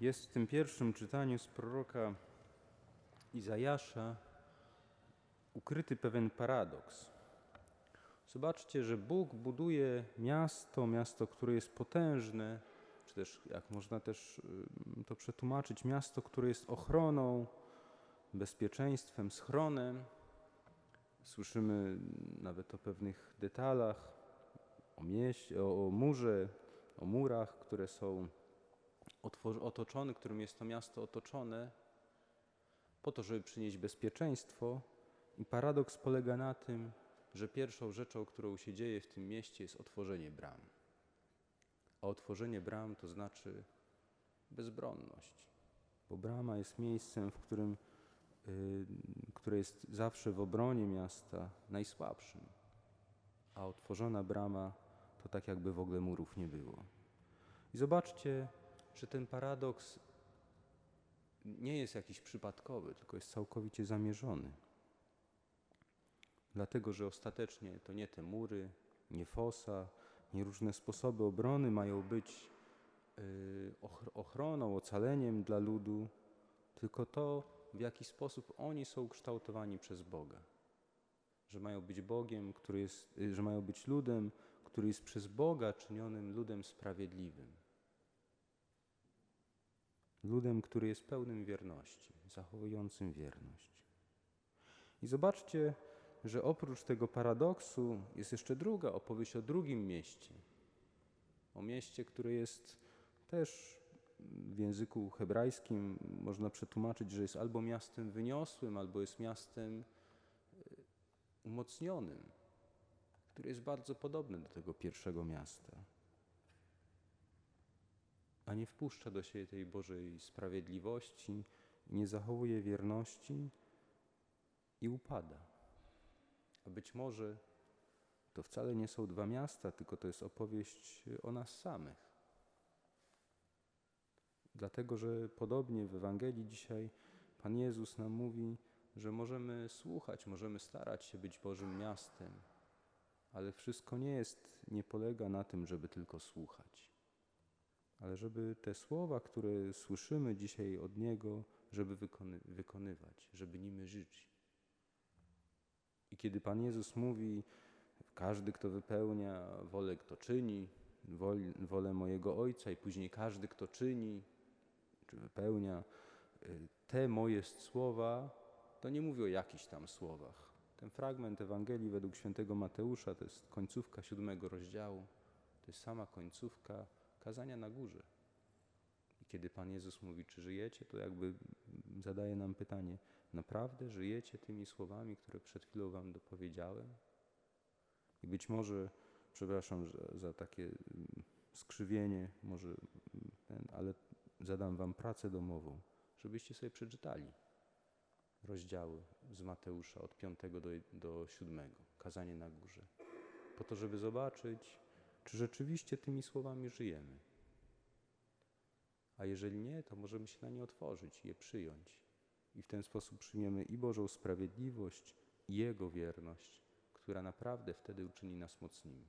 Jest w tym pierwszym czytaniu z proroka Izajasza ukryty pewien paradoks. Zobaczcie, że Bóg buduje miasto, miasto, które jest potężne, czy też, jak można też to przetłumaczyć, miasto, które jest ochroną, bezpieczeństwem, schronem. Słyszymy nawet o pewnych detalach, o, mieście, o, o murze, o murach, które są otoczone, którym jest to miasto otoczone, po to, żeby przynieść bezpieczeństwo. I paradoks polega na tym, że pierwszą rzeczą, którą się dzieje w tym mieście, jest otworzenie bram. A otworzenie bram to znaczy bezbronność, bo brama jest miejscem, w którym, yy, które jest zawsze w obronie miasta najsłabszym, a otworzona brama to tak, jakby w ogóle murów nie było. I zobaczcie, że ten paradoks nie jest jakiś przypadkowy, tylko jest całkowicie zamierzony. Dlatego, że ostatecznie to nie te mury, nie fosa, nie różne sposoby obrony mają być y, ochroną, ocaleniem dla ludu, tylko to, w jaki sposób oni są kształtowani przez Boga. Że mają być Bogiem, który jest, y, że mają być ludem, który jest przez Boga czynionym ludem sprawiedliwym. Ludem, który jest pełnym wierności, zachowującym wierność. I zobaczcie, że oprócz tego paradoksu jest jeszcze druga opowieść o drugim mieście. O mieście, które jest też w języku hebrajskim można przetłumaczyć, że jest albo miastem wyniosłym, albo jest miastem e, umocnionym, które jest bardzo podobne do tego pierwszego miasta. A nie wpuszcza do siebie tej Bożej sprawiedliwości, nie zachowuje wierności i upada. A być może to wcale nie są dwa miasta, tylko to jest opowieść o nas samych. Dlatego, że podobnie w Ewangelii dzisiaj Pan Jezus nam mówi, że możemy słuchać, możemy starać się być Bożym miastem, ale wszystko nie jest, nie polega na tym, żeby tylko słuchać, ale żeby te słowa, które słyszymy dzisiaj od Niego, żeby wykony, wykonywać, żeby nimi żyć. I kiedy Pan Jezus mówi, każdy, kto wypełnia wolę, kto czyni, wolę mojego Ojca, i później każdy, kto czyni, czy wypełnia y, te moje słowa, to nie mówi o jakichś tam słowach. Ten fragment Ewangelii według świętego Mateusza to jest końcówka siódmego rozdziału. To jest sama końcówka kazania na górze. I kiedy Pan Jezus mówi, czy żyjecie, to jakby zadaje nam pytanie, naprawdę żyjecie tymi słowami, które przed chwilą wam dopowiedziałem? I być może, przepraszam za, za takie mm, skrzywienie, może, mm, ten, ale zadam wam pracę domową, żebyście sobie przeczytali rozdziały z Mateusza od 5 do, do 7, kazanie na górze, po to, żeby zobaczyć, czy rzeczywiście tymi słowami żyjemy. A jeżeli nie, to możemy się na nie otworzyć je przyjąć. I w ten sposób przyjmiemy i Bożą sprawiedliwość, i Jego wierność, która naprawdę wtedy uczyni nas mocnymi.